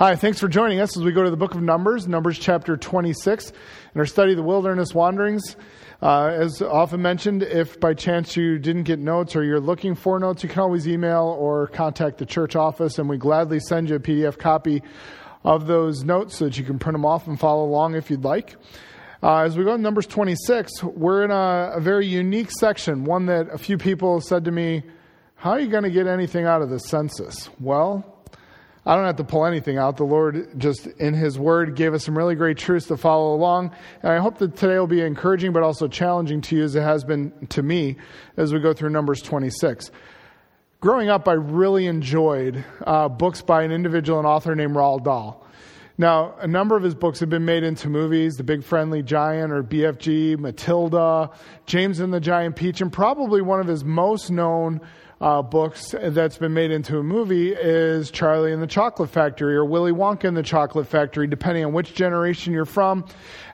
Hi, thanks for joining us as we go to the book of Numbers, Numbers chapter 26, in our study of the wilderness wanderings. Uh, as often mentioned, if by chance you didn't get notes or you're looking for notes, you can always email or contact the church office, and we gladly send you a PDF copy of those notes so that you can print them off and follow along if you'd like. Uh, as we go to Numbers 26, we're in a, a very unique section, one that a few people said to me, How are you going to get anything out of the census? Well, I don't have to pull anything out. The Lord just in His Word gave us some really great truths to follow along. And I hope that today will be encouraging but also challenging to you as it has been to me as we go through Numbers 26. Growing up, I really enjoyed uh, books by an individual and author named Roald Dahl. Now, a number of his books have been made into movies The Big Friendly Giant or BFG, Matilda, James and the Giant Peach, and probably one of his most known uh, books that's been made into a movie is Charlie and the Chocolate Factory or Willy Wonka and the Chocolate Factory, depending on which generation you're from.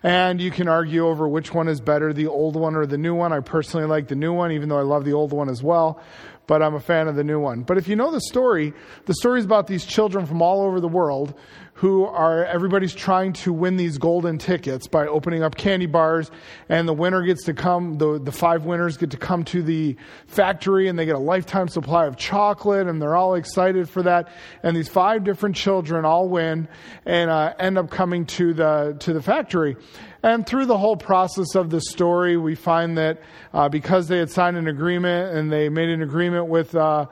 And you can argue over which one is better, the old one or the new one. I personally like the new one, even though I love the old one as well but I'm a fan of the new one. But if you know the story, the story is about these children from all over the world who are everybody's trying to win these golden tickets by opening up candy bars and the winner gets to come the, the five winners get to come to the factory and they get a lifetime supply of chocolate and they're all excited for that. And these five different children all win and uh, end up coming to the to the factory. And through the whole process of the story we find that uh, because they had signed an agreement and they made an agreement with uh,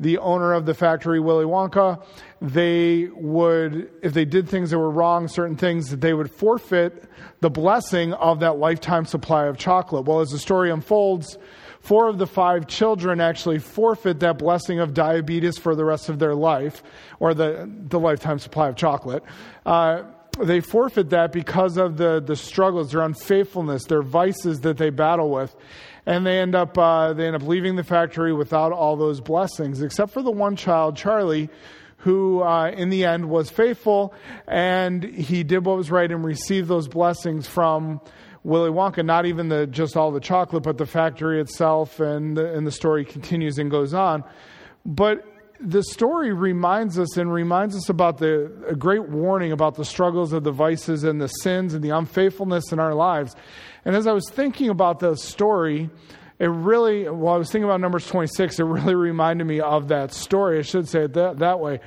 the owner of the factory, Willy Wonka, they would, if they did things that were wrong, certain things, that they would forfeit the blessing of that lifetime supply of chocolate. Well, as the story unfolds, four of the five children actually forfeit that blessing of diabetes for the rest of their life, or the, the lifetime supply of chocolate. Uh, they forfeit that because of the, the struggles, their unfaithfulness, their vices that they battle with and they end up uh, they end up leaving the factory without all those blessings, except for the one child, Charlie, who uh, in the end was faithful and he did what was right and received those blessings from Willy Wonka. Not even the just all the chocolate, but the factory itself, and the, and the story continues and goes on. But the story reminds us and reminds us about the a great warning about the struggles of the vices and the sins and the unfaithfulness in our lives. And as I was thinking about the story, it really, well, I was thinking about Numbers 26, it really reminded me of that story. I should say it that, that way.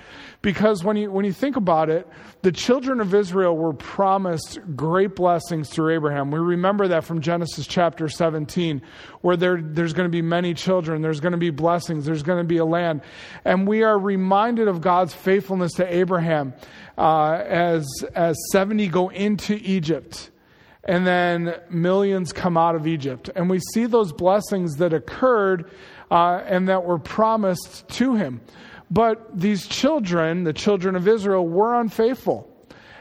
Because when you, when you think about it, the children of Israel were promised great blessings through Abraham. We remember that from Genesis chapter 17, where there, there's going to be many children, there's going to be blessings, there's going to be a land. And we are reminded of God's faithfulness to Abraham uh, as, as 70 go into Egypt and then millions come out of Egypt. And we see those blessings that occurred uh, and that were promised to him. But these children, the children of Israel, were unfaithful.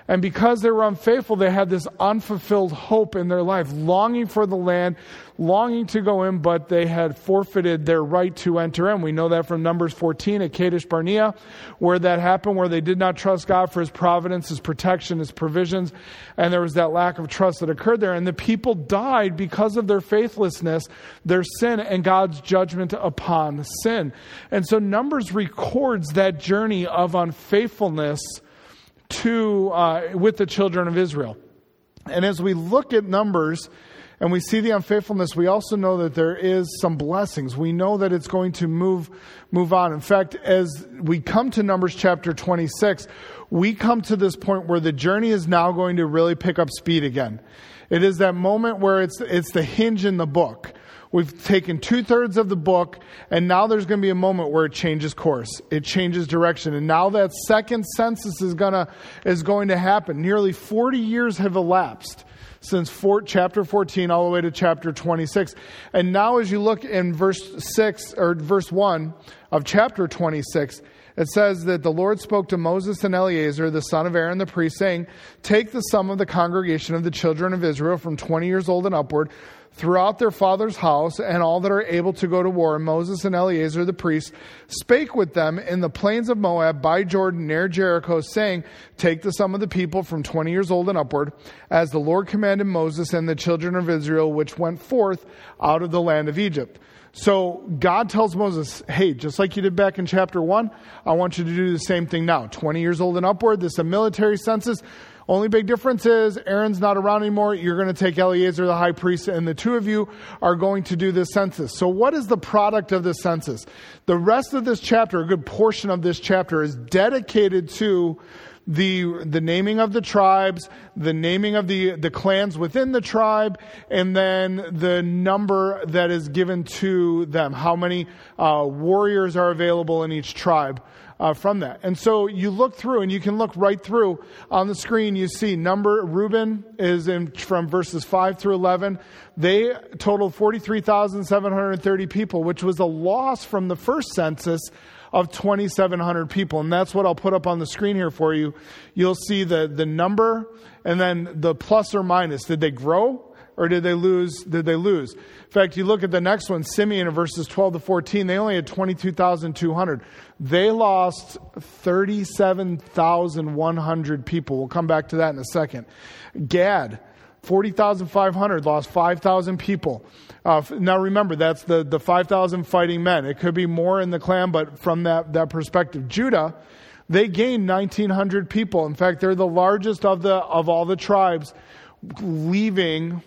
And because they were unfaithful, they had this unfulfilled hope in their life, longing for the land, longing to go in, but they had forfeited their right to enter in. We know that from Numbers 14 at Kadesh Barnea, where that happened, where they did not trust God for his providence, his protection, his provisions, and there was that lack of trust that occurred there. And the people died because of their faithlessness, their sin, and God's judgment upon sin. And so Numbers records that journey of unfaithfulness to, uh, with the children of Israel. And as we look at Numbers and we see the unfaithfulness, we also know that there is some blessings. We know that it's going to move, move on. In fact, as we come to Numbers chapter 26, we come to this point where the journey is now going to really pick up speed again. It is that moment where it's, it's the hinge in the book We've taken two thirds of the book, and now there's going to be a moment where it changes course. It changes direction. And now that second census is, gonna, is going to happen. Nearly 40 years have elapsed since four, chapter 14 all the way to chapter 26. And now, as you look in verse 6 or verse 1 of chapter 26, it says that the Lord spoke to Moses and Eleazar, the son of Aaron the priest, saying, Take the sum of the congregation of the children of Israel from 20 years old and upward throughout their father's house, and all that are able to go to war. Moses and Eleazar the priest spake with them in the plains of Moab by Jordan near Jericho, saying, Take the sum of the people from twenty years old and upward, as the Lord commanded Moses and the children of Israel, which went forth out of the land of Egypt. So God tells Moses, hey, just like you did back in chapter 1, I want you to do the same thing now. 20 years old and upward, this is a military census. Only big difference is Aaron's not around anymore. You're going to take Eleazar, the high priest, and the two of you are going to do this census. So, what is the product of the census? The rest of this chapter, a good portion of this chapter, is dedicated to the the naming of the tribes, the naming of the the clans within the tribe, and then the number that is given to them. How many uh, warriors are available in each tribe? Uh, from that. And so you look through, and you can look right through on the screen. You see number Reuben is in from verses five through eleven. They totaled forty three thousand seven hundred thirty people, which was a loss from the first census of 2,700 people. And that's what I'll put up on the screen here for you. You'll see the, the number and then the plus or minus. Did they grow? Or did they lose? Did they lose? In fact, you look at the next one, Simeon verses 12 to 14, they only had 22,200. They lost 37,100 people. We'll come back to that in a second. Gad, 40,500, lost 5,000 people. Uh, now remember, that's the, the 5,000 fighting men. It could be more in the clan, but from that, that perspective, Judah, they gained 1,900 people. In fact, they're the largest of the, of all the tribes leaving,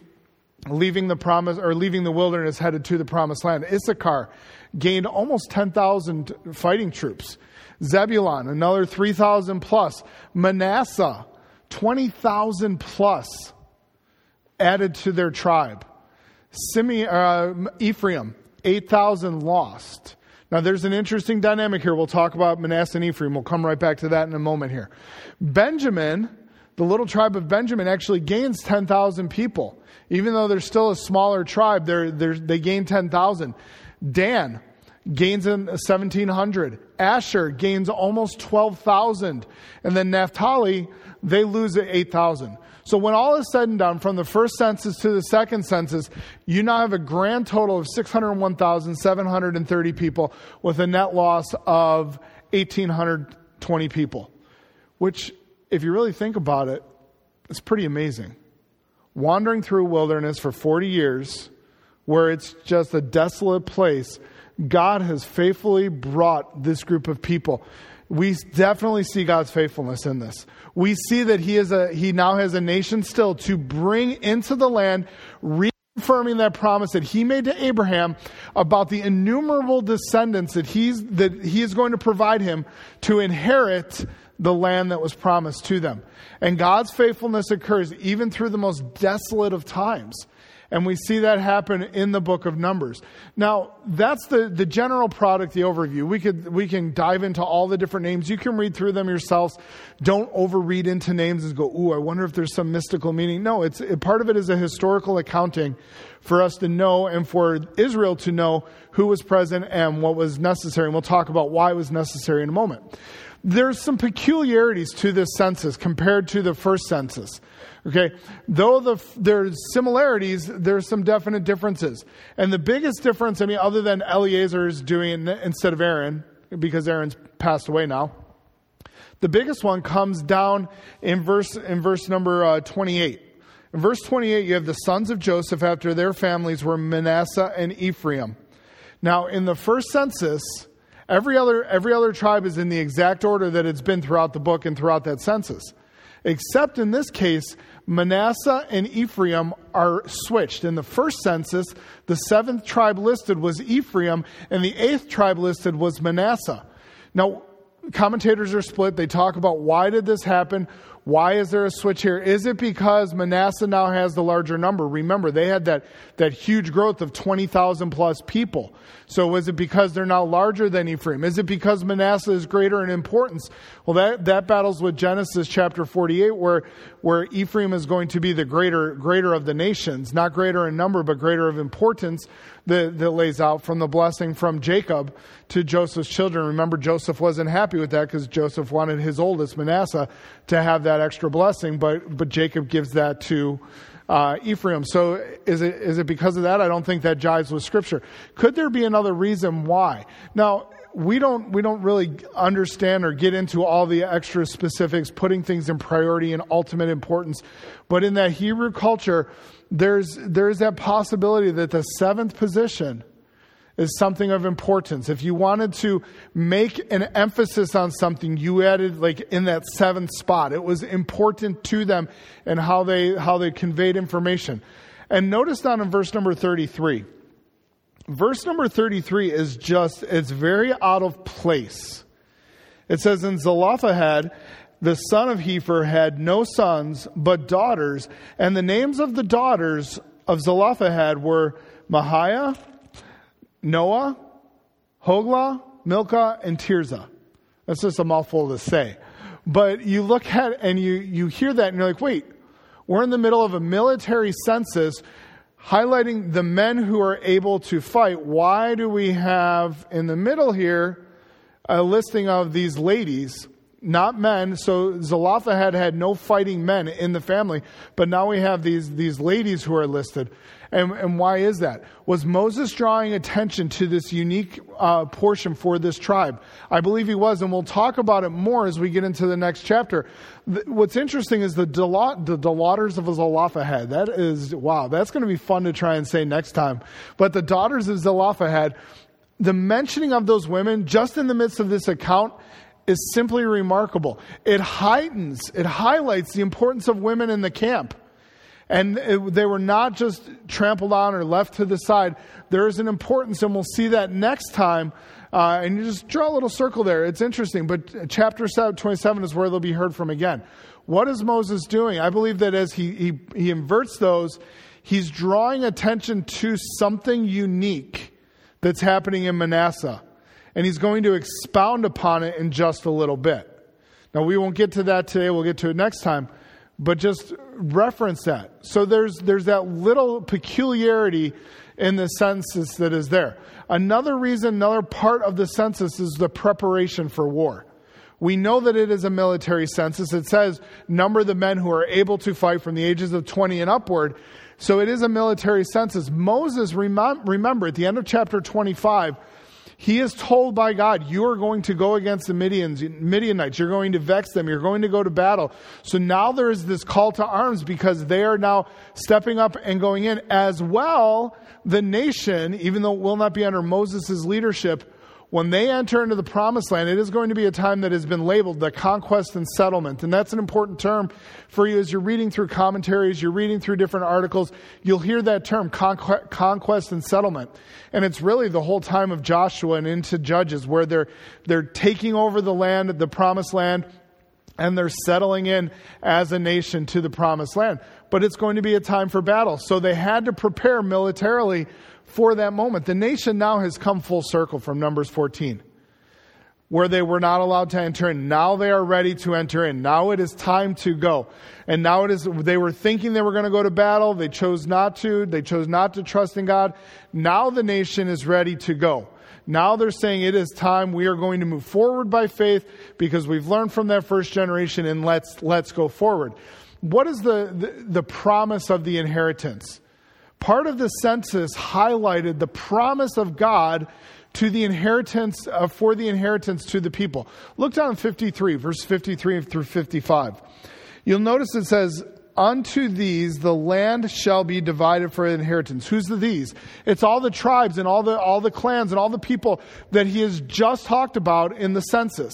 leaving the promise, or leaving the wilderness headed to the promised land. Issachar gained almost 10,000 fighting troops. Zebulon, another 3,000 plus. Manasseh, 20,000 plus added to their tribe. Simeon, uh, Ephraim, 8,000 lost. Now, there's an interesting dynamic here. We'll talk about Manasseh and Ephraim. We'll come right back to that in a moment here. Benjamin, the little tribe of Benjamin, actually gains 10,000 people. Even though they're still a smaller tribe, they're, they're, they gain 10,000. Dan gains 1,700. Asher gains almost 12,000. And then Naphtali, they lose 8,000. So when all is said and done, from the first census to the second census, you now have a grand total of 601,730 people with a net loss of 1,820 people, which, if you really think about it, it, is pretty amazing. Wandering through wilderness for 40 years, where it's just a desolate place, God has faithfully brought this group of people we definitely see God's faithfulness in this. We see that he is a he now has a nation still to bring into the land reaffirming that promise that he made to Abraham about the innumerable descendants that he's that he is going to provide him to inherit the land that was promised to them. And God's faithfulness occurs even through the most desolate of times. And we see that happen in the book of Numbers. Now, that's the, the general product, the overview. We, could, we can dive into all the different names. You can read through them yourselves. Don't overread into names and go, ooh, I wonder if there's some mystical meaning. No, it's, part of it is a historical accounting for us to know and for Israel to know who was present and what was necessary. And we'll talk about why it was necessary in a moment. There's some peculiarities to this census compared to the first census. Okay, though the, there's similarities, there's some definite differences. And the biggest difference, I mean, other than Eleazar's doing instead of Aaron, because Aaron's passed away now, the biggest one comes down in verse, in verse number uh, 28. In verse 28, you have the sons of Joseph after their families were Manasseh and Ephraim. Now, in the first census, every other, every other tribe is in the exact order that it's been throughout the book and throughout that census. Except in this case, Manasseh and Ephraim are switched. In the first census, the seventh tribe listed was Ephraim, and the eighth tribe listed was Manasseh. Now, commentators are split. They talk about why did this happen? Why is there a switch here? Is it because Manasseh now has the larger number? Remember, they had that, that huge growth of 20,000 plus people. So is it because they're now larger than Ephraim? Is it because Manasseh is greater in importance? Well, that, that battles with Genesis chapter 48, where, where Ephraim is going to be the greater, greater of the nations, not greater in number, but greater of importance that, that lays out from the blessing from Jacob to Joseph's children. Remember, Joseph wasn't happy with that because Joseph wanted his oldest, Manasseh, to have that extra blessing, but, but Jacob gives that to uh, Ephraim. So is it, is it because of that? I don't think that jives with Scripture. Could there be another reason why? Now, we don't we don't really understand or get into all the extra specifics putting things in priority and ultimate importance but in that hebrew culture there's there's that possibility that the seventh position is something of importance. If you wanted to make an emphasis on something, you added like in that seventh spot. It was important to them and how they, how they conveyed information. And notice down in verse number 33. Verse number 33 is just, it's very out of place. It says, in Zelophehad, the son of Hepher had no sons, but daughters, and the names of the daughters of Zelophehad were Mahlah, Noah, Hoglah, Milcah, and Tirzah. That's just a mouthful to say. But you look at and you, you hear that and you're like, wait, we're in the middle of a military census highlighting the men who are able to fight. Why do we have in the middle here a listing of these ladies? not men. So Zelophehad had had no fighting men in the family, but now we have these, these ladies who are listed. And, and why is that? Was Moses drawing attention to this unique uh, portion for this tribe? I believe he was, and we'll talk about it more as we get into the next chapter. what's interesting is the, Delot, the daughters of Zelophehad. That is, wow, that's going to be fun to try and say next time. But the daughters of Zelophehad, the mentioning of those women just in the midst of this account is simply remarkable. It heightens, it highlights the importance of women in the camp. And it, they were not just trampled on or left to the side. There is an importance, and we'll see that next time. Uh, and you just draw a little circle there. It's interesting. But chapter 27 is where they'll be heard from again. What is Moses doing? I believe that as he, he, he inverts those, he's drawing attention to something unique that's happening in Manasseh and he's going to expound upon it in just a little bit. Now, we won't get to that today, we'll get to it next time, but just reference that. So there's, there's that little peculiarity in the census that is there. Another reason, another part of the census is the preparation for war. We know that it is a military census. It says, number the men who are able to fight from the ages of 20 and upward. So it is a military census. Moses, remember, at the end of chapter 25, he is told by God, you are going to go against the Midians, Midianites. You're going to vex them. You're going to go to battle. So now there is this call to arms because they are now stepping up and going in. As well, the nation, even though it will not be under Moses' leadership, when they enter into the promised land, it is going to be a time that has been labeled the conquest and settlement. And that's an important term for you as you're reading through commentaries, you're reading through different articles. You'll hear that term, conquest and settlement. And it's really the whole time of Joshua and into Judges where they're, they're taking over the land, the promised land, and they're settling in as a nation to the promised land. But it's going to be a time for battle. So they had to prepare militarily for that moment. The nation now has come full circle from Numbers 14, where they were not allowed to enter in. Now they are ready to enter in. Now it is time to go. And now it is, they were thinking they were going to go to battle. They chose not to. They chose not to trust in God. Now the nation is ready to go. Now they're saying it is time. We are going to move forward by faith because we've learned from that first generation and let's, let's go forward. What is the, the, the promise of the inheritance? Part of the census highlighted the promise of God to the inheritance, uh, for the inheritance to the people. Look down in 53, verse 53 through 55. You'll notice it says, Unto these the land shall be divided for inheritance. Who's the these? It's all the tribes and all the, all the clans and all the people that he has just talked about in the census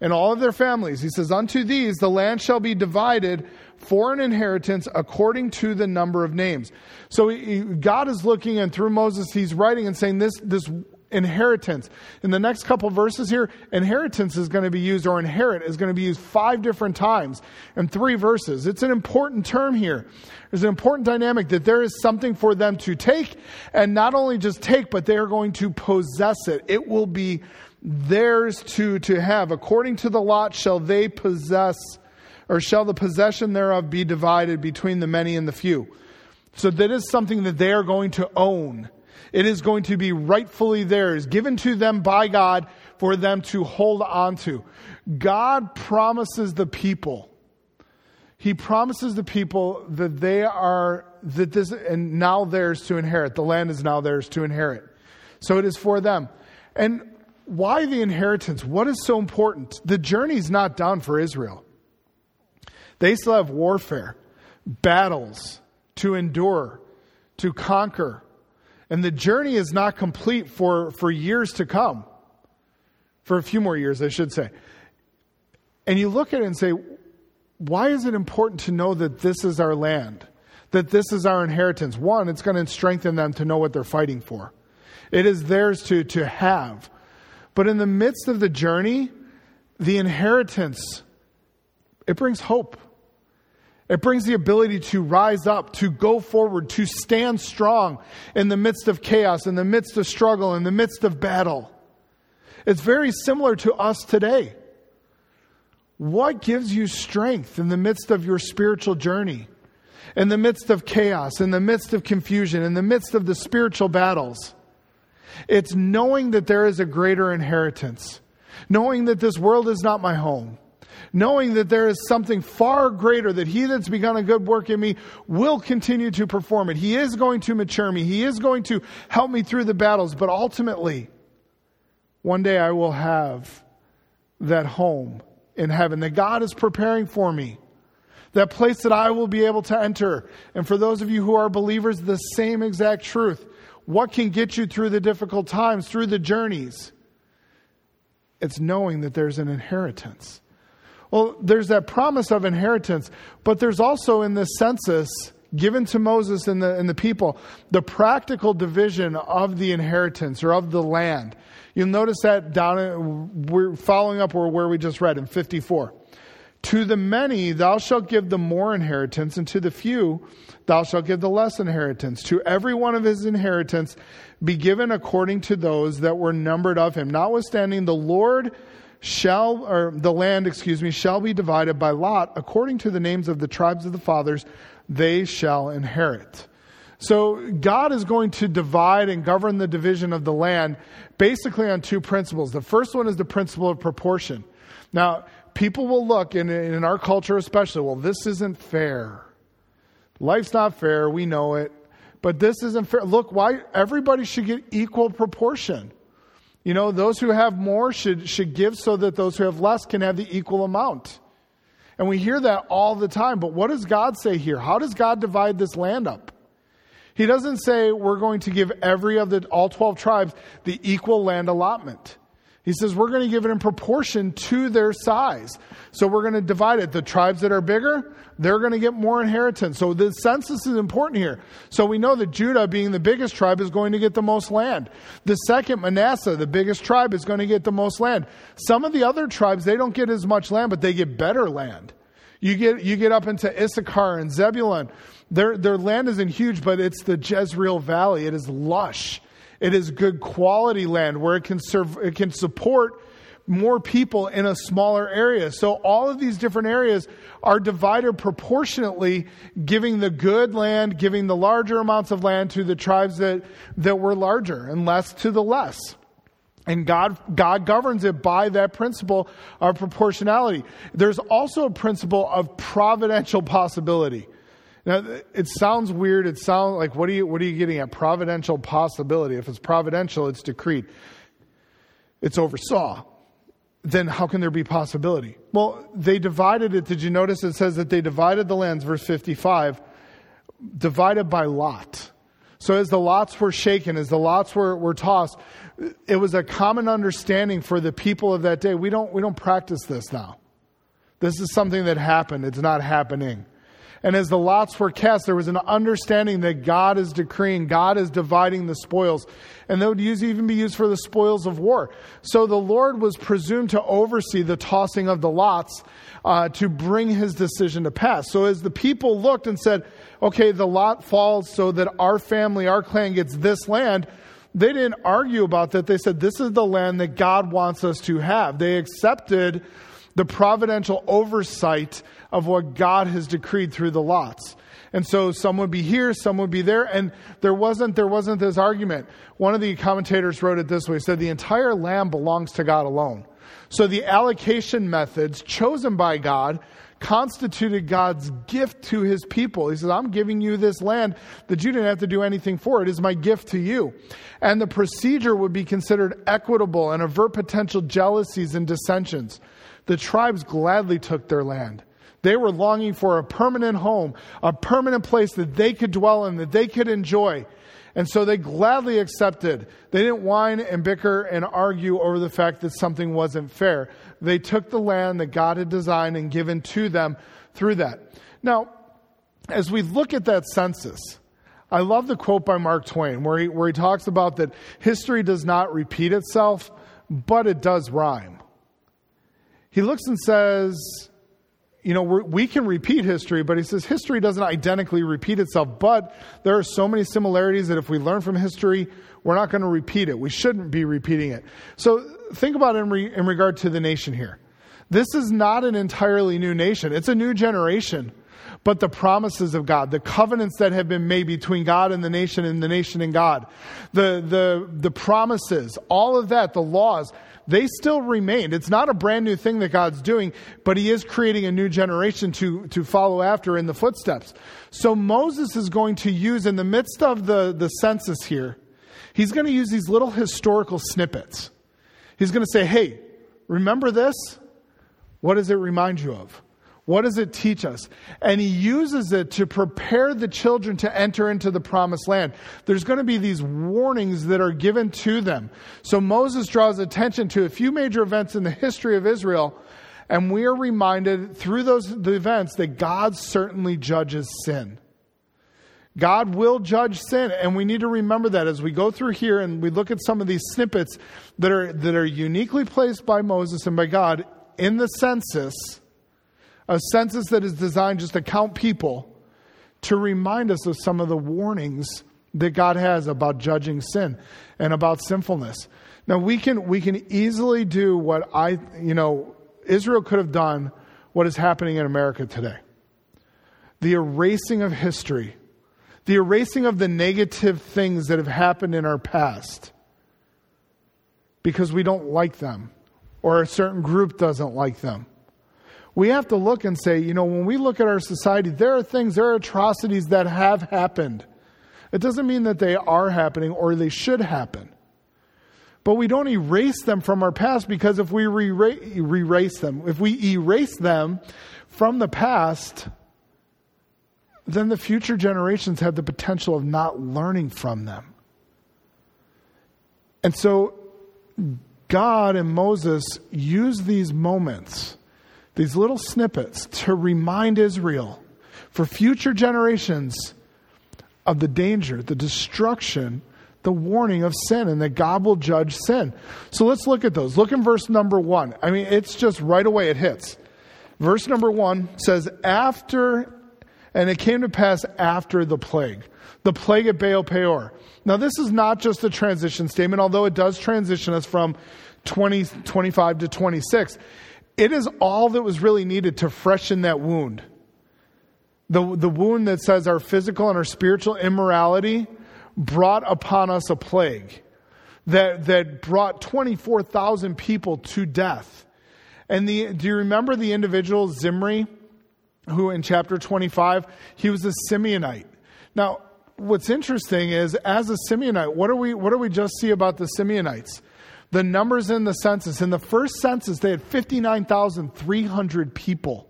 and all of their families. He says, Unto these the land shall be divided for an inheritance according to the number of names. So he, God is looking and through Moses, he's writing and saying this, this inheritance. In the next couple verses here, inheritance is going to be used, or inherit is going to be used five different times in three verses. It's an important term here. There's an important dynamic that there is something for them to take, and not only just take, but they are going to possess it. It will be theirs to, to have. According to the lot shall they possess or shall the possession thereof be divided between the many and the few? So that is something that they are going to own. It is going to be rightfully theirs, given to them by God for them to hold on to. God promises the people. He promises the people that they are, that this, and now theirs to inherit. The land is now theirs to inherit. So it is for them. And why the inheritance? What is so important? The journey is not done for Israel. They still have warfare, battles to endure, to conquer. And the journey is not complete for, for years to come. For a few more years, I should say. And you look at it and say, why is it important to know that this is our land? That this is our inheritance? One, it's going to strengthen them to know what they're fighting for. It is theirs to, to have. But in the midst of the journey, the inheritance, it brings hope. It brings the ability to rise up, to go forward, to stand strong in the midst of chaos, in the midst of struggle, in the midst of battle. It's very similar to us today. What gives you strength in the midst of your spiritual journey? In the midst of chaos, in the midst of confusion, in the midst of the spiritual battles? It's knowing that there is a greater inheritance, knowing that this world is not my home, knowing that there is something far greater, that he that's begun a good work in me will continue to perform it. He is going to mature me, he is going to help me through the battles, but ultimately, one day I will have that home in heaven that God is preparing for me that place that I will be able to enter. And for those of you who are believers, the same exact truth. What can get you through the difficult times, through the journeys? It's knowing that there's an inheritance. Well, there's that promise of inheritance, but there's also in this census given to Moses and the, and the people the practical division of the inheritance or of the land. You'll notice that down, we're following up where we just read in 54. To the many thou shalt give the more inheritance, and to the few thou shalt give the less inheritance. To every one of his inheritance be given according to those that were numbered of him. Notwithstanding, the Lord shall, or the land, excuse me, shall be divided by lot according to the names of the tribes of the fathers, they shall inherit. So God is going to divide and govern the division of the land basically on two principles. The first one is the principle of proportion. Now, people will look, in, in our culture especially, well, this isn't fair. Life's not fair, we know it. But this isn't fair. Look, why everybody should get equal proportion. You know, those who have more should, should give so that those who have less can have the equal amount. And we hear that all the time. But what does God say here? How does God divide this land up? He doesn't say we're going to give every of the all 12 tribes the equal land allotment. He says we're going to give it in proportion to their size. So we're going to divide it. The tribes that are bigger, they're going to get more inheritance. So the census is important here. So we know that Judah, being the biggest tribe, is going to get the most land. The second, Manasseh, the biggest tribe, is going to get the most land. Some of the other tribes, they don't get as much land, but they get better land. You get, you get up into Issachar and Zebulun. Their, their land isn't huge, but it's the Jezreel Valley. It is lush. It is good quality land where it can serve, it can support more people in a smaller area. So all of these different areas are divided proportionately, giving the good land, giving the larger amounts of land to the tribes that, that were larger and less to the less. And God, God governs it by that principle of proportionality. There's also a principle of providential possibility. Now, it sounds weird. It sounds like, what are you, what are you getting at? Providential possibility. If it's providential, it's decreed. It's oversaw. Then how can there be possibility? Well, they divided it. Did you notice it says that they divided the lands, verse 55, divided by lot. So as the lots were shaken, as the lots were, were tossed, it was a common understanding for the people of that day. We don't, we don't practice this now. This is something that happened. It's not happening. And as the lots were cast, there was an understanding that God is decreeing, God is dividing the spoils. And that would use, even be used for the spoils of war. So the Lord was presumed to oversee the tossing of the lots uh, to bring his decision to pass. So as the people looked and said, okay, the lot falls so that our family, our clan gets this land, they didn't argue about that. They said, this is the land that God wants us to have. They accepted the providential oversight of what God has decreed through the lots. And so some would be here, some would be there, and there wasn't there wasn't this argument. One of the commentators wrote it this way: said the entire land belongs to God alone. So the allocation methods chosen by God constituted God's gift to his people. He says, I'm giving you this land that you didn't have to do anything for. It is my gift to you. And the procedure would be considered equitable and avert potential jealousies and dissensions. The tribes gladly took their land. They were longing for a permanent home, a permanent place that they could dwell in, that they could enjoy. And so they gladly accepted. They didn't whine and bicker and argue over the fact that something wasn't fair. They took the land that God had designed and given to them through that. Now, as we look at that census, I love the quote by Mark Twain where he, where he talks about that history does not repeat itself, but it does rhyme. He looks and says, you know, we can repeat history, but he says history doesn't identically repeat itself. But there are so many similarities that if we learn from history, we're not going to repeat it. We shouldn't be repeating it. So think about it in, re, in regard to the nation here. This is not an entirely new nation, it's a new generation. But the promises of God, the covenants that have been made between God and the nation and the nation and God, the, the, the promises, all of that, the laws, they still remained. It's not a brand new thing that God's doing, but He is creating a new generation to, to follow after in the footsteps. So Moses is going to use, in the midst of the, the census here, he's going to use these little historical snippets. He's going to say, hey, remember this? What does it remind you of? What does it teach us? And he uses it to prepare the children to enter into the promised land. There's going to be these warnings that are given to them. So Moses draws attention to a few major events in the history of Israel, and we are reminded through those events that God certainly judges sin. God will judge sin, and we need to remember that as we go through here and we look at some of these snippets that are that are uniquely placed by Moses and by God in the census a census that is designed just to count people to remind us of some of the warnings that God has about judging sin and about sinfulness. Now we can we can easily do what I you know Israel could have done what is happening in America today. The erasing of history, the erasing of the negative things that have happened in our past because we don't like them or a certain group doesn't like them we have to look and say, you know, when we look at our society, there are things, there are atrocities that have happened. It doesn't mean that they are happening or they should happen. But we don't erase them from our past because if we erase them, if we erase them from the past, then the future generations have the potential of not learning from them. And so God and Moses use these moments these little snippets to remind Israel for future generations of the danger, the destruction, the warning of sin, and that God will judge sin. So let's look at those. Look in verse number one. I mean, it's just right away it hits. Verse number one says, After, and it came to pass after the plague, the plague at Baal Peor. Now, this is not just a transition statement, although it does transition us from 20, 25 to 26 it is all that was really needed to freshen that wound. The, the wound that says our physical and our spiritual immorality brought upon us a plague that, that brought 24,000 people to death. And the, do you remember the individual Zimri, who in chapter 25, he was a Simeonite? Now, what's interesting is, as a Simeonite, what do we, what do we just see about the Simeonites? The numbers in the census. In the first census, they had 59,300 people.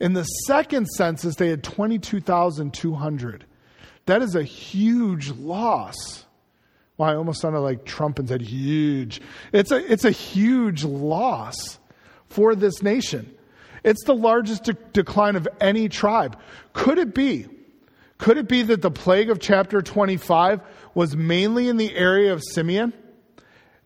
In the second census, they had 22,200. That is a huge loss. Well, I almost sounded like Trump and said huge. It's a, it's a huge loss for this nation. It's the largest de- decline of any tribe. Could it be? Could it be that the plague of chapter 25 was mainly in the area of Simeon?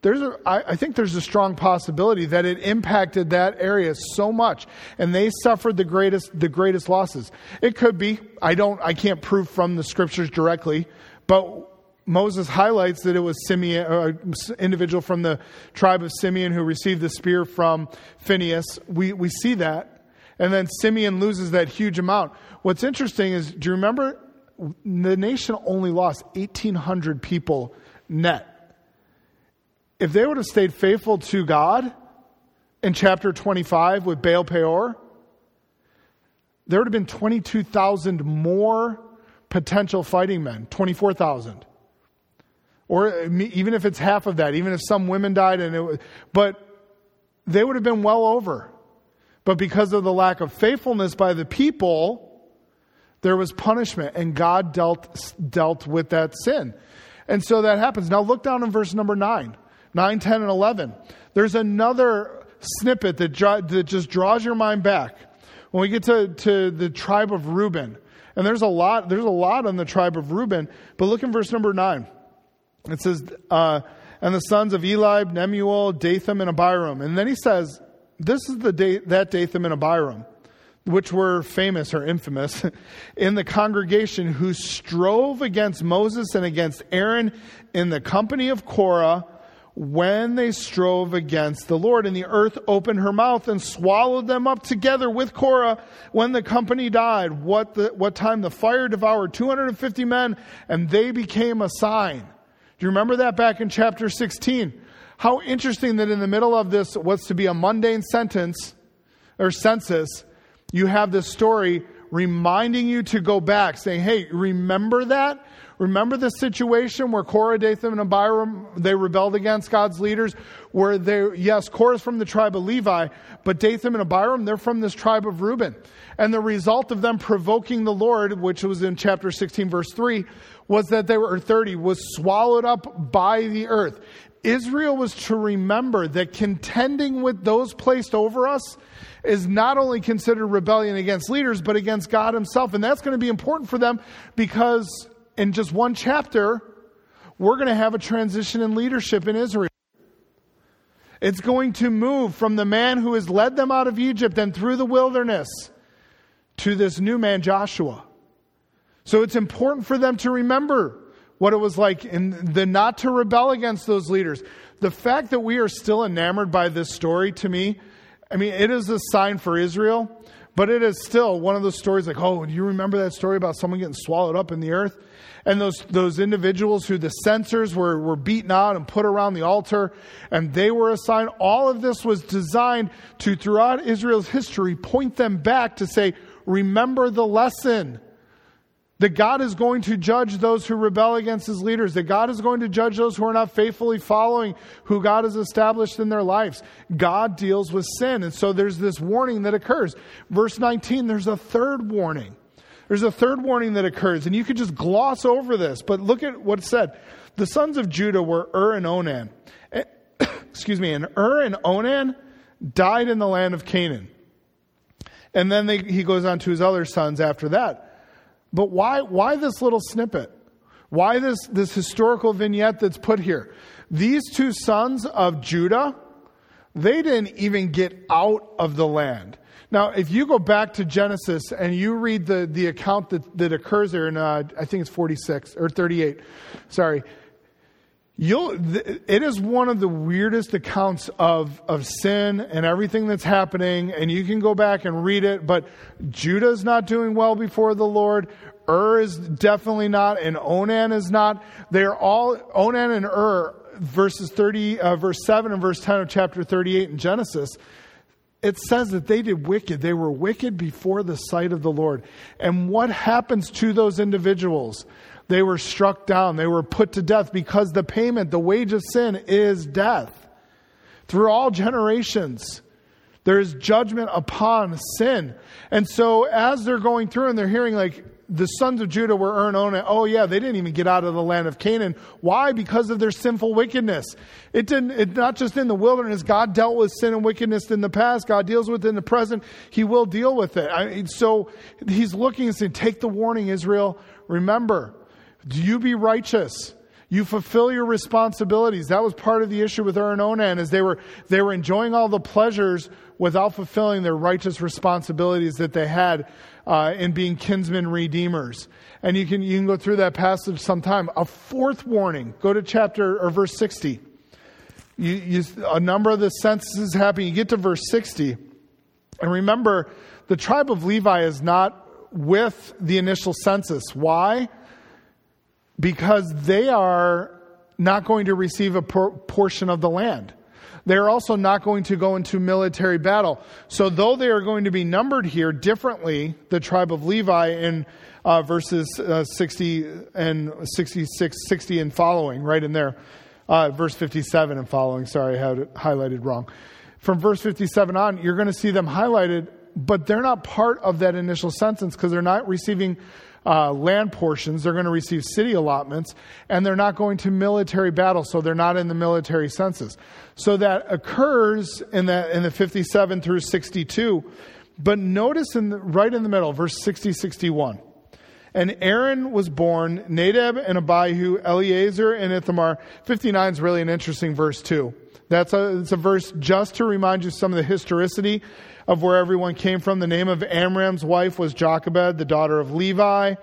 There's a, I, I think there's a strong possibility that it impacted that area so much and they suffered the greatest, the greatest losses. It could be. I don't, I can't prove from the scriptures directly, but Moses highlights that it was Simeon, an uh, individual from the tribe of Simeon who received the spear from Phinehas. We, we see that. And then Simeon loses that huge amount. What's interesting is, do you remember the nation only lost 1,800 people net if they would have stayed faithful to God in chapter 25 with Baal Peor, there would have been 22,000 more potential fighting men, 24,000. Or uh, even if it's half of that, even if some women died and it was, but they would have been well over. But because of the lack of faithfulness by the people, there was punishment, and God dealt, dealt with that sin. And so that happens. Now look down in verse number 9, 9, 10, and 11. There's another snippet that, that just draws your mind back. When we get to, to the tribe of Reuben, and there's a lot, there's a lot on the tribe of Reuben, but look in verse number 9. It says, uh, and the sons of Eliab, Nemuel, Dathan, and Abiram. And then he says, this is the day, that Dathan and Abiram which were famous or infamous in the congregation who strove against Moses and against Aaron in the company of Korah when they strove against the Lord. And the earth opened her mouth and swallowed them up together with Korah when the company died. What, the, what time the fire devoured 250 men and they became a sign. Do you remember that back in chapter 16? How interesting that in the middle of this, what's to be a mundane sentence or census, you have this story reminding you to go back, saying, hey, remember that? Remember the situation where Korah, Dathan, and Abiram, they rebelled against God's leaders? Where they, yes, Korah's from the tribe of Levi, but Dathan and Abiram, they're from this tribe of Reuben. And the result of them provoking the Lord, which was in chapter 16, verse 3, was that they were, 30, was swallowed up by the earth. Israel was to remember that contending with those placed over us is not only considered rebellion against leaders, but against God Himself. And that's going to be important for them because in just one chapter, we're going to have a transition in leadership in Israel. It's going to move from the man who has led them out of Egypt and through the wilderness to this new man, Joshua. So it's important for them to remember what it was like in the not to rebel against those leaders. The fact that we are still enamored by this story to me I mean, it is a sign for Israel, but it is still one of those stories like, oh, do you remember that story about someone getting swallowed up in the earth? And those, those individuals who the censers were, were beaten out and put around the altar, and they were assigned. All of this was designed to, throughout Israel's history, point them back to say, remember the lesson. That God is going to judge those who rebel against his leaders. That God is going to judge those who are not faithfully following who God has established in their lives. God deals with sin. And so there's this warning that occurs. Verse 19, there's a third warning. There's a third warning that occurs. And you could just gloss over this, but look at what it said. The sons of Judah were Ur and Onan. Eh, excuse me. And Ur and Onan died in the land of Canaan. And then they, he goes on to his other sons after that. But why, why this little snippet? Why this, this historical vignette that's put here? These two sons of Judah, they didn't even get out of the land. Now, if you go back to Genesis and you read the, the account that, that occurs there in, uh, I think it's 46 or 38, sorry, You'll, it is one of the weirdest accounts of, of sin and everything that's happening, and you can go back and read it, but Judah's not doing well before the Lord. Ur is definitely not, and Onan is not. They're all, Onan and Ur, verses 30, uh, verse 7 and verse 10 of chapter 38 in Genesis, it says that they did wicked. They were wicked before the sight of the Lord. And what happens to those individuals? They were struck down. They were put to death because the payment, the wage of sin is death. Through all generations, there is judgment upon sin. And so as they're going through and they're hearing like, the sons of Judah were Onan. Oh yeah, they didn't even get out of the land of Canaan. Why? Because of their sinful wickedness. It didn't, it, not just in the wilderness. God dealt with sin and wickedness in the past. God deals with it in the present. He will deal with it. I, so he's looking and saying, take the warning, Israel. Remember, do you be righteous? You fulfill your responsibilities. That was part of the issue with and Onan, is they were, they were enjoying all the pleasures without fulfilling their righteous responsibilities that they had uh, in being kinsmen redeemers. And you can, you can go through that passage sometime. A fourth warning. Go to chapter or verse 60. You, you, a number of the censuses happen. You get to verse 60. And remember, the tribe of Levi is not with the initial census. Why? because they are not going to receive a por- portion of the land. They're also not going to go into military battle. So, though they are going to be numbered here differently, the tribe of Levi in uh, verses uh, 60 and 66, 60 and following, right in there, uh, verse 57 and following. Sorry, I had it highlighted wrong. From verse 57 on, you're going to see them highlighted but they're not part of that initial sentence because they're not receiving uh, land portions. They're going to receive city allotments, and they're not going to military battle, so they're not in the military census. So that occurs in the in the 57 through 62. But notice in the, right in the middle, verse 60, 61. And Aaron was born, Nadab and Abihu, Eleazar and Ithamar. 59 is really an interesting verse too. That's a, it's a verse just to remind you some of the historicity of where everyone came from. The name of Amram's wife was Jochebed, the daughter of Levi,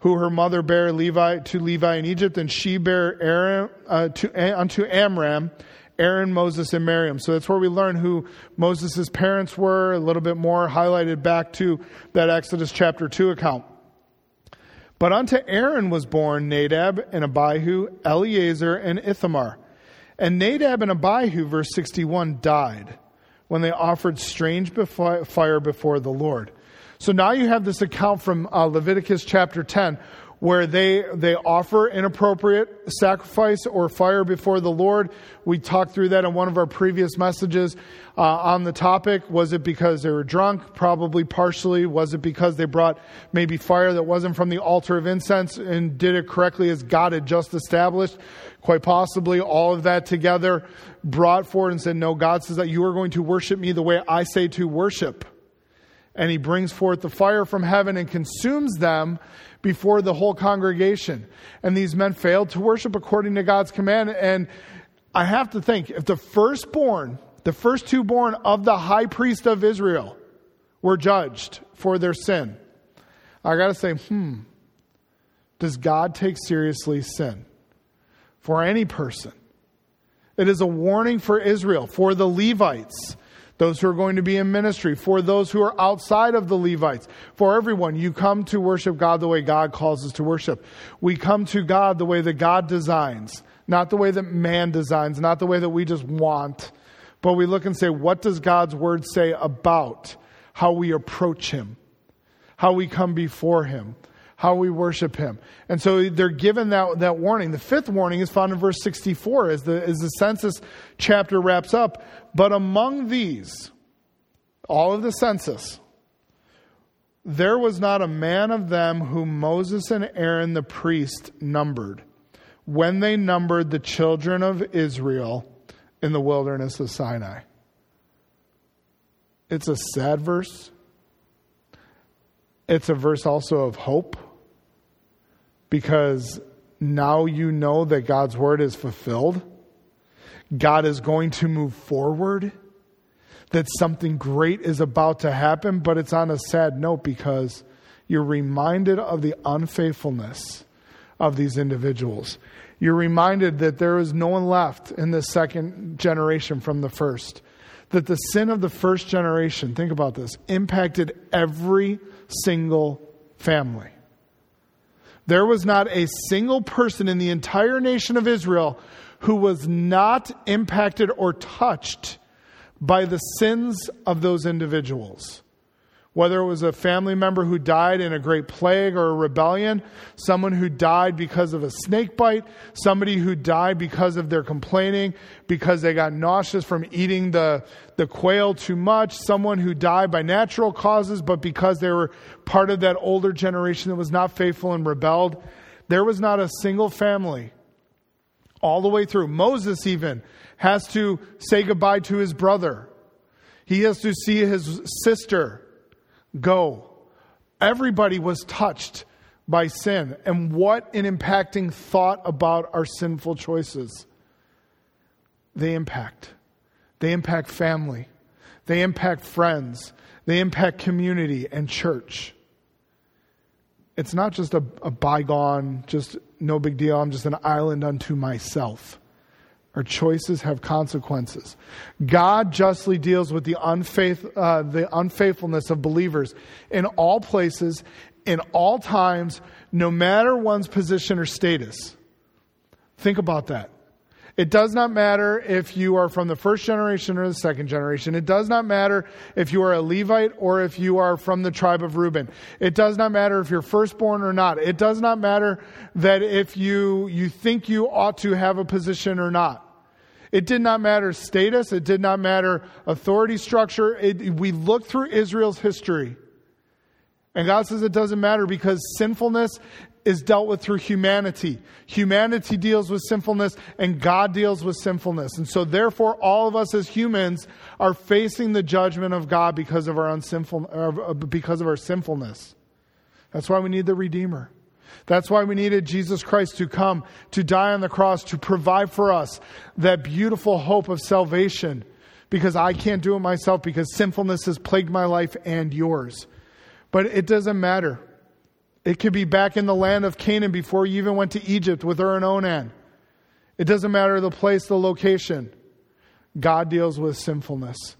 who her mother bare Levi to Levi in Egypt, and she bare Aaron uh, to, unto Amram, Aaron, Moses, and Miriam. So that's where we learn who Moses' parents were, a little bit more highlighted back to that Exodus chapter 2 account. But unto Aaron was born Nadab and Abihu, Eleazar, and Ithamar. And Nadab and Abihu, verse 61, died when they offered strange fire before the Lord. So now you have this account from uh, Leviticus chapter 10 where they, they offer inappropriate sacrifice or fire before the Lord. We talked through that in one of our previous messages uh, on the topic. Was it because they were drunk? Probably partially. Was it because they brought maybe fire that wasn't from the altar of incense and did it correctly as God had just established? Quite possibly all of that together brought forward and said, No, God says that you are going to worship me the way I say to worship. And he brings forth the fire from heaven and consumes them before the whole congregation. And these men failed to worship according to God's command. And I have to think if the firstborn, the first two born of the high priest of Israel were judged for their sin, I got to say, hmm, does God take seriously sin for any person? It is a warning for Israel, for the Levites those who are going to be in ministry, for those who are outside of the Levites, for everyone. You come to worship God the way God calls us to worship. We come to God the way that God designs, not the way that man designs, not the way that we just want, but we look and say, what does God's word say about how we approach Him, how we come before Him? How we worship him. And so they're given that, that warning. The fifth warning is found in verse 64 as the, as the census chapter wraps up. But among these, all of the census, there was not a man of them whom Moses and Aaron the priest numbered when they numbered the children of Israel in the wilderness of Sinai. It's a sad verse. It's a verse also of hope because now you know that God's word is fulfilled. God is going to move forward, that something great is about to happen, but it's on a sad note because you're reminded of the unfaithfulness of these individuals. You're reminded that there is no one left in the second generation from the first. That the sin of the first generation, think about this, impacted every single family. There was not a single person in the entire nation of Israel who was not impacted or touched by the sins of those individuals. Whether it was a family member who died in a great plague or a rebellion, someone who died because of a snake bite, somebody who died because of their complaining, because they got nauseous from eating the, the quail too much, someone who died by natural causes, but because they were part of that older generation that was not faithful and rebelled. There was not a single family all the way through. Moses even has to say goodbye to his brother. He has to see his sister go. Everybody was touched by sin. And what an impacting thought about our sinful choices. They impact. They impact family. They impact friends. They impact community and church. It's not just a, a bygone, just no big deal, I'm just an island unto myself. Our choices have consequences. God justly deals with the, unfaith, uh, the unfaithfulness of believers in all places, in all times, no matter one's position or status. Think about that. It does not matter if you are from the first generation or the second generation. It does not matter if you are a Levite or if you are from the tribe of Reuben. It does not matter if you're firstborn or not. It does not matter that if you, you think you ought to have a position or not. It did not matter status, it did not matter authority structure. It, we look through Israel's history. And God says it doesn't matter because sinfulness is dealt with through humanity. Humanity deals with sinfulness and God deals with sinfulness. And so therefore all of us as humans are facing the judgment of God because of our unsinful uh, because of our sinfulness. That's why we need the redeemer. That's why we needed Jesus Christ to come to die on the cross to provide for us that beautiful hope of salvation because I can't do it myself because sinfulness has plagued my life and yours. But it doesn't matter. It could be back in the land of Canaan before you even went to Egypt with Ur and Onan. It doesn't matter the place, the location. God deals with sinfulness.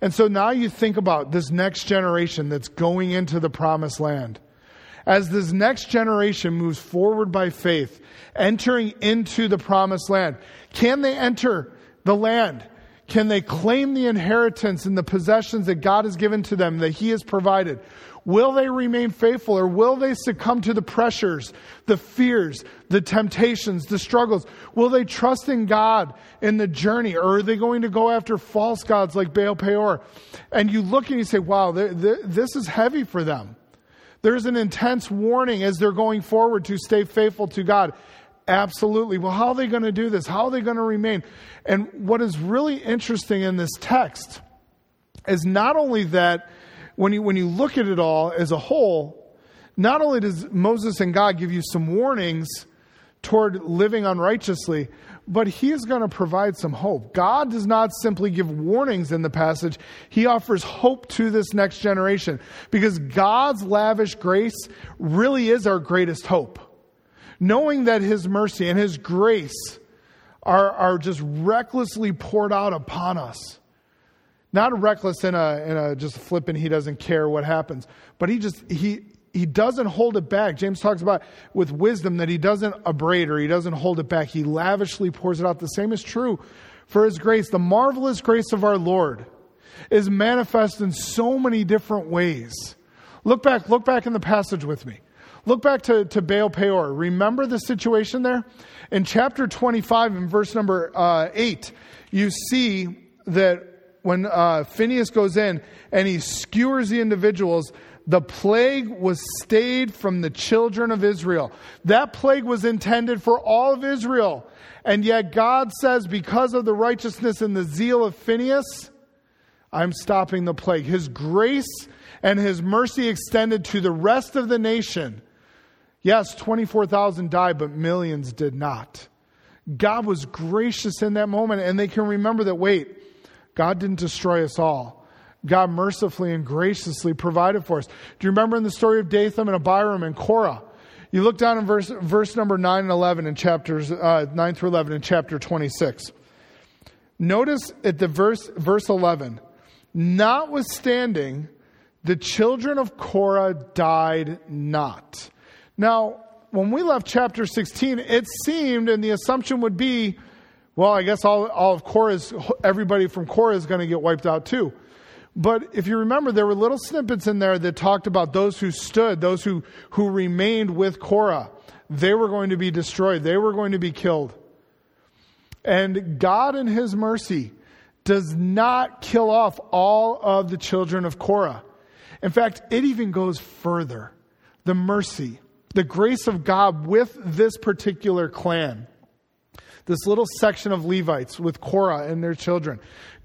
And so now you think about this next generation that's going into the promised land. As this next generation moves forward by faith, entering into the promised land, can they enter the land? Can they claim the inheritance and the possessions that God has given to them, that He has provided? Will they remain faithful or will they succumb to the pressures, the fears, the temptations, the struggles? Will they trust in God in the journey or are they going to go after false gods like Baal Peor? And you look and you say, wow, this is heavy for them. There's an intense warning as they're going forward to stay faithful to God. Absolutely. Well, how are they going to do this? How are they going to remain? And what is really interesting in this text is not only that when you, when you look at it all as a whole, not only does Moses and God give you some warnings toward living unrighteously, but he is going to provide some hope. God does not simply give warnings in the passage, he offers hope to this next generation because God's lavish grace really is our greatest hope. Knowing that his mercy and his grace are, are just recklessly poured out upon us. Not reckless in a, in a just flippant, he doesn't care what happens, but he just, he, he doesn't hold it back. James talks about with wisdom that he doesn't abrade or he doesn't hold it back. He lavishly pours it out. The same is true for his grace. The marvelous grace of our Lord is manifest in so many different ways. Look back, look back in the passage with me. Look back to, to Baal Peor. Remember the situation there? In chapter 25, in verse number uh, 8, you see that when uh, Phinehas goes in and he skewers the individuals, the plague was stayed from the children of Israel. That plague was intended for all of Israel. And yet God says, because of the righteousness and the zeal of Phinehas, I'm stopping the plague. His grace and his mercy extended to the rest of the nation. Yes, 24,000 died, but millions did not. God was gracious in that moment, and they can remember that wait, God didn't destroy us all. God mercifully and graciously provided for us. Do you remember in the story of Dathan and Abiram and Korah? You look down in verse, verse number 9 and 11 in chapters uh, 9 through 11 in chapter 26. Notice at the verse, verse 11, notwithstanding, the children of Korah died not. Now, when we left chapter 16, it seemed, and the assumption would be, well, I guess all, all of Korah's, everybody from Korah is going to get wiped out too. But if you remember, there were little snippets in there that talked about those who stood, those who, who remained with Korah. They were going to be destroyed, they were going to be killed. And God, in His mercy, does not kill off all of the children of Korah. In fact, it even goes further. The mercy, the grace of God with this particular clan this little section of Levites with Korah and their children.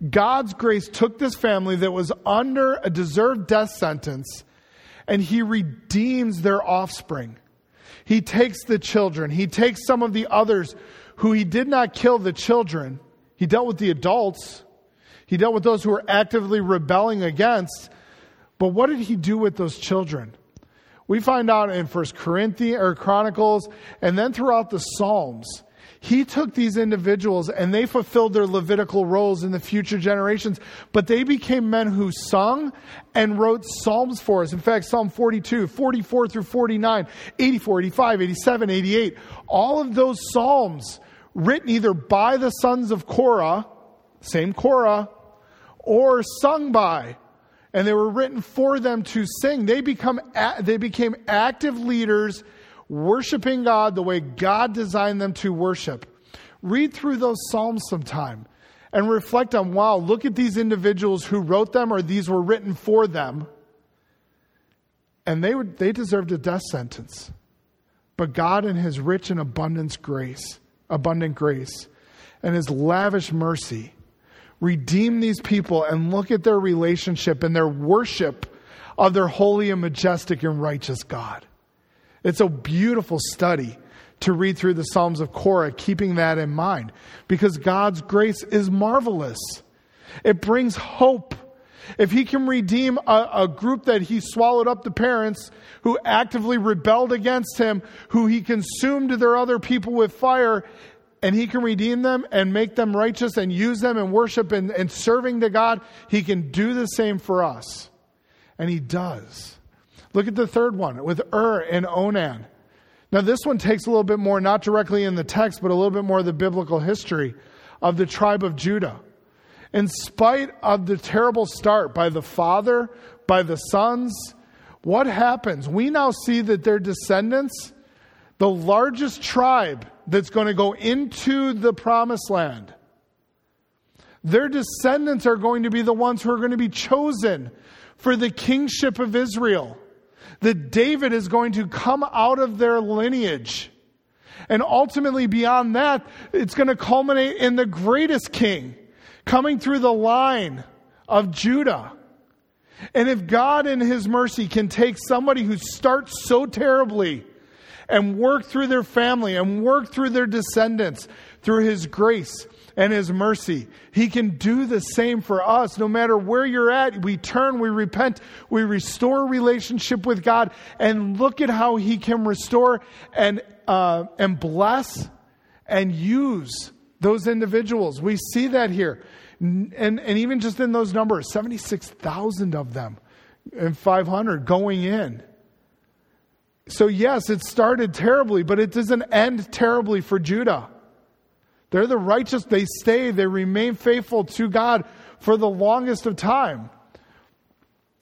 God's grace took this family that was under a deserved death sentence and he redeems their offspring. He takes the children, he takes some of the others who he did not kill the children. He dealt with the adults, he dealt with those who were actively rebelling against. But what did he do with those children? We find out in First Corinthians or Chronicles and then throughout the Psalms he took these individuals and they fulfilled their Levitical roles in the future generations, but they became men who sung and wrote psalms for us. In fact, Psalm 42, 44 through 49, 84, 85, 87, 88, all of those psalms written either by the sons of Korah, same Korah, or sung by and they were written for them to sing. They become they became active leaders worshiping God the way God designed them to worship, Read through those Psalms sometime and reflect on wow, look at these individuals who wrote them or these were written for them. And they, would, they deserved a death sentence. But God, in His rich and abundant grace, abundant grace, and His lavish mercy, redeem these people and look at their relationship and their worship of their holy and majestic and righteous God. It's a beautiful study to read through the Psalms of Korah, keeping that in mind, because God's grace is marvelous. It brings hope. If he can redeem a, a, group that he swallowed up the parents who actively rebelled against him, who he consumed their other people with fire, and he can redeem them and make them righteous and use them in worship and, and serving to God, he can do the same for us. And he does. Look at the third one with Ur and Onan. Now, this one takes a little bit more, not directly in the text, but a little bit more of the biblical history of the tribe of Judah. In spite of the terrible start by the father, by the sons, what happens? We now see that their descendants, the largest tribe that's going to go into the promised land, their descendants are going to be the ones who are going to be chosen for the kingship of Israel that David is going to come out of their lineage. And ultimately, beyond that, it's going to culminate in the greatest king coming through the line of Judah. And if God, in His mercy, can take somebody who starts so terribly and work through their family and work through their descendants through His grace, and His mercy. He can do the same for us. No matter where you're at, we turn, we repent, we restore relationship with God, and look at how He can restore and, uh, and bless and use those individuals. We see that here. And, and even just in those numbers 76,000 of them and 500 going in. So, yes, it started terribly, but it doesn't end terribly for Judah. They're the righteous. They stay, they remain faithful to God for the longest of time.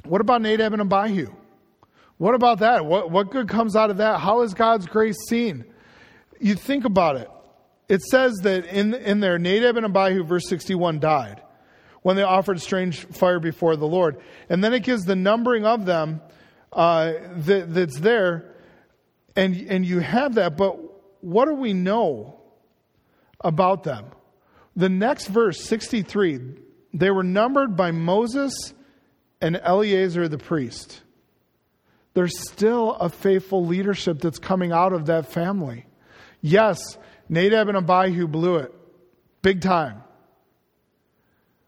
What about Nadab and Abihu? What about that? What, what good comes out of that? How is God's grace seen? You think about it. It says that in, in there, Nadab and Abihu, verse 61, died when they offered strange fire before the Lord. And then it gives the numbering of them uh, that, that's there, and, and you have that, but what do we know about them. The next verse, 63, they were numbered by Moses and Eleazar the priest. There's still a faithful leadership that's coming out of that family. Yes, Nadab and Abihu blew it big time.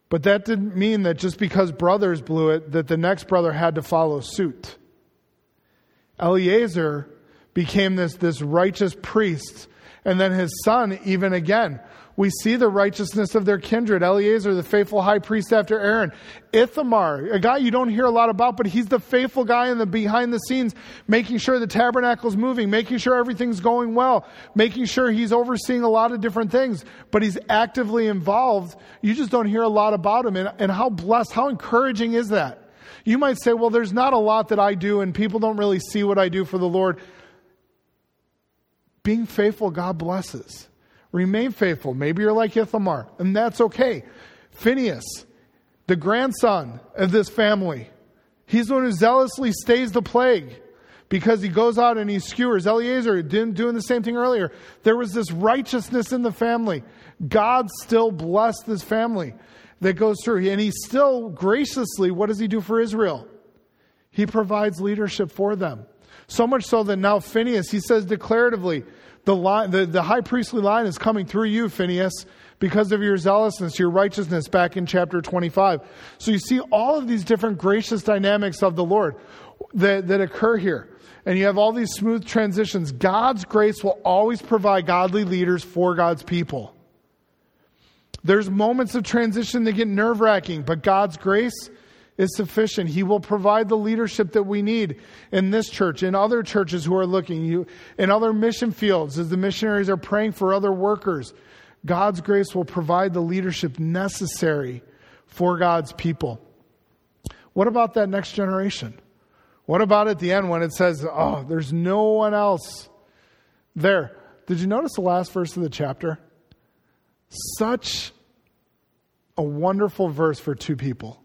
But that didn't mean that just because brothers blew it, that the next brother had to follow suit. Eleazar became this, this righteous priest and then his son, even again. We see the righteousness of their kindred. Eleazar, the faithful high priest after Aaron. Ithamar, a guy you don't hear a lot about, but he's the faithful guy in the behind the scenes, making sure the tabernacle's moving, making sure everything's going well, making sure he's overseeing a lot of different things, but he's actively involved. You just don't hear a lot about him. And, and how blessed, how encouraging is that? You might say, well, there's not a lot that I do, and people don't really see what I do for the Lord. Being faithful, God blesses. Remain faithful. Maybe you're like Ithamar, and that's okay. Phinehas, the grandson of this family, he's the one who zealously stays the plague because he goes out and he skewers. Eleazar didn't doing the same thing earlier. There was this righteousness in the family. God still blessed this family that goes through. And he still graciously, what does he do for Israel? He provides leadership for them. So much so that now Phinehas, he says declaratively, the, line, the, the high priestly line is coming through you, Phinehas, because of your zealousness, your righteousness, back in chapter 25. So you see all of these different gracious dynamics of the Lord that, that occur here. And you have all these smooth transitions. God's grace will always provide godly leaders for God's people. There's moments of transition that get nerve wracking, but God's grace is sufficient. He will provide the leadership that we need in this church, in other churches who are looking, you, in other mission fields as the missionaries are praying for other workers. God's grace will provide the leadership necessary for God's people. What about that next generation? What about at the end when it says, oh, there's no one else there? Did you notice the last verse of the chapter? Such a wonderful verse for two people.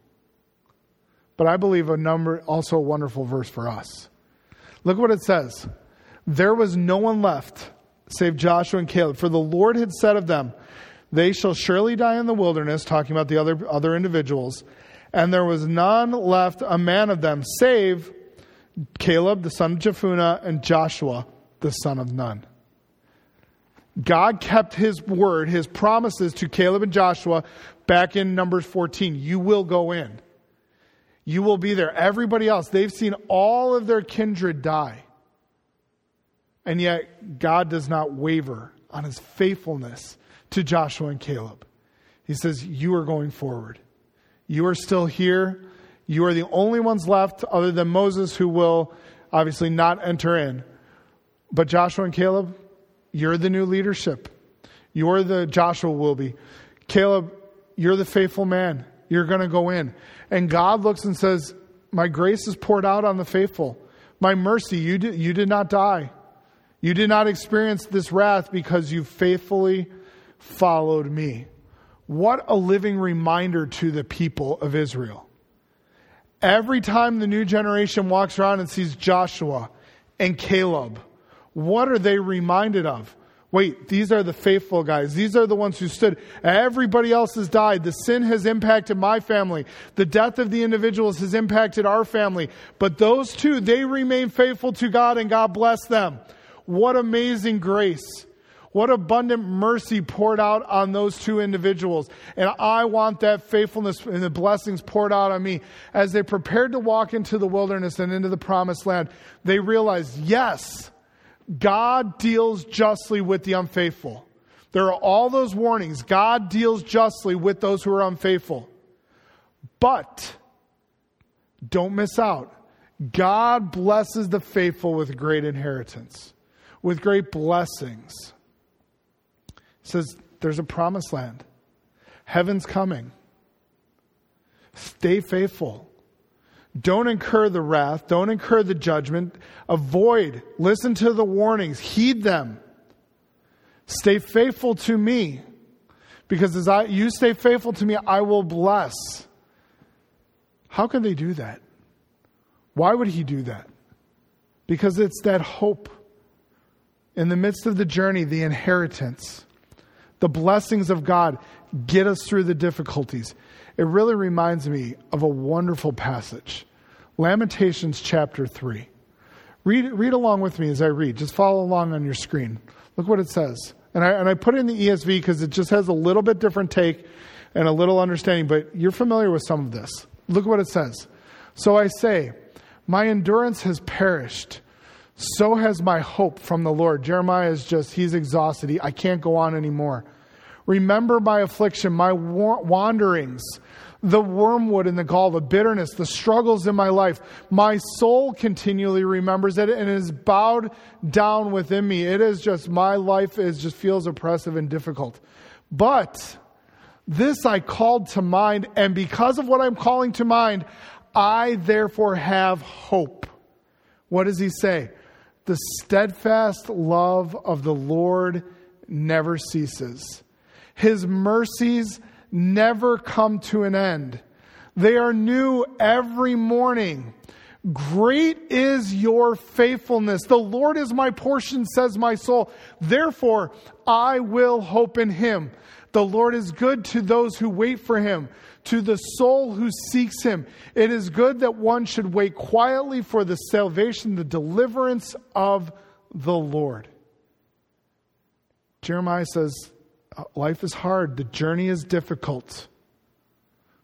But I believe a number also a wonderful verse for us. Look what it says. There was no one left save Joshua and Caleb, for the Lord had said of them, They shall surely die in the wilderness, talking about the other, other individuals, and there was none left a man of them, save Caleb, the son of Jephunneh, and Joshua, the son of Nun. God kept his word, his promises to Caleb and Joshua back in Numbers 14. You will go in. You will be there. Everybody else, they've seen all of their kindred die. And yet, God does not waver on his faithfulness to Joshua and Caleb. He says, You are going forward. You are still here. You are the only ones left, other than Moses, who will obviously not enter in. But Joshua and Caleb, you're the new leadership. You're the, Joshua will be. Caleb, you're the faithful man. You're going to go in. And God looks and says, My grace is poured out on the faithful. My mercy, you did, you did not die. You did not experience this wrath because you faithfully followed me. What a living reminder to the people of Israel. Every time the new generation walks around and sees Joshua and Caleb, what are they reminded of? Wait, these are the faithful guys. These are the ones who stood. Everybody else has died. The sin has impacted my family. The death of the individuals has impacted our family. But those two, they remain faithful to God and God bless them. What amazing grace. What abundant mercy poured out on those two individuals. And I want that faithfulness and the blessings poured out on me. As they prepared to walk into the wilderness and into the promised land, they realized, yes, God deals justly with the unfaithful. There are all those warnings. God deals justly with those who are unfaithful. But don't miss out. God blesses the faithful with great inheritance, with great blessings says there's a promised land. Heaven's coming. Stay faithful. Don't incur the wrath. Don't incur the judgment. Avoid. Listen to the warnings. Heed them. Stay faithful to me. Because as I, you stay faithful to me, I will bless. How can they do that? Why would he do that? Because it's that hope in the midst of the journey, the inheritance. The blessings of God get us through the difficulties. It really reminds me of a wonderful passage Lamentations chapter 3. Read, read along with me as I read. Just follow along on your screen. Look what it says. And I, and I put in the ESV because it just has a little bit different take and a little understanding, but you're familiar with some of this. Look what it says. So I say, My endurance has perished so has my hope from the Lord. Jeremiah is just, he's exhausted. He, I can't go on anymore. Remember my affliction, my wa- wanderings, the wormwood and the gall, the bitterness, the struggles in my life. My soul continually remembers it and is bowed down within me. It is just, my life is just feels oppressive and difficult. But this I called to mind, and because of what I'm calling to mind, I therefore have hope. What does he say? The steadfast love of the Lord never ceases. His mercies never come to an end. They are new every morning. Great is your faithfulness. The Lord is my portion, says my soul. Therefore, I will hope in him. The Lord is good to those who wait for him, to the soul who seeks him. It is good that one should wait quietly for the salvation, the deliverance of the Lord. Jeremiah says, Life is hard, the journey is difficult.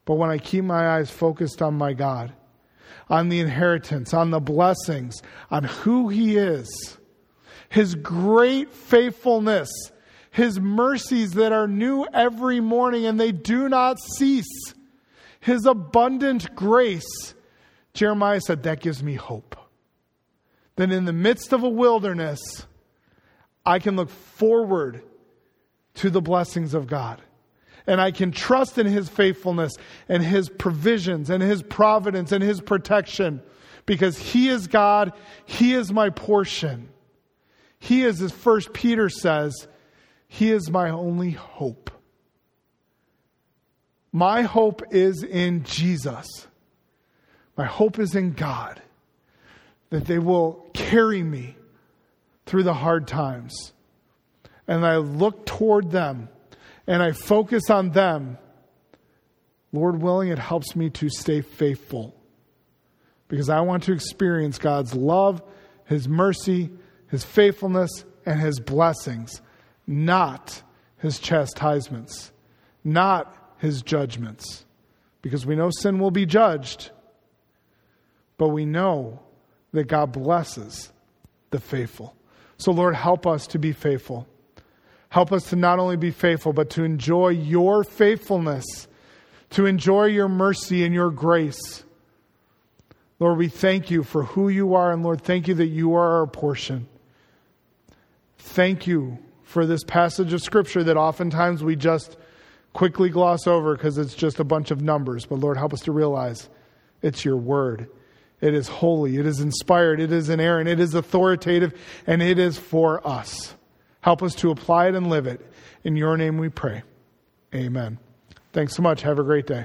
But when I keep my eyes focused on my God, on the inheritance, on the blessings, on who He is, His great faithfulness, his mercies that are new every morning and they do not cease. His abundant grace. Jeremiah said, That gives me hope. That in the midst of a wilderness, I can look forward to the blessings of God. And I can trust in His faithfulness and His provisions and His providence and His protection because He is God. He is my portion. He is, as First Peter says, he is my only hope. My hope is in Jesus. My hope is in God that they will carry me through the hard times. And I look toward them and I focus on them. Lord willing, it helps me to stay faithful because I want to experience God's love, His mercy, His faithfulness, and His blessings, not His chastisements, not His judgments. Because we know sin will be judged, but we know that God blesses the faithful. So, Lord, help us to be faithful. Help us to not only be faithful, but to enjoy your faithfulness, to enjoy your mercy and your grace. Lord, we thank you for who you are, and Lord, thank you that you are our portion. Thank you for this passage of Scripture that oftentimes we just quickly gloss over because it's just a bunch of numbers. But Lord, help us to realize it's your word. It is holy, it is inspired, it is inerrant, it is authoritative, and it is for us. Help us to apply it and live it. In your name we pray. Amen. Thanks so much. Have a great day.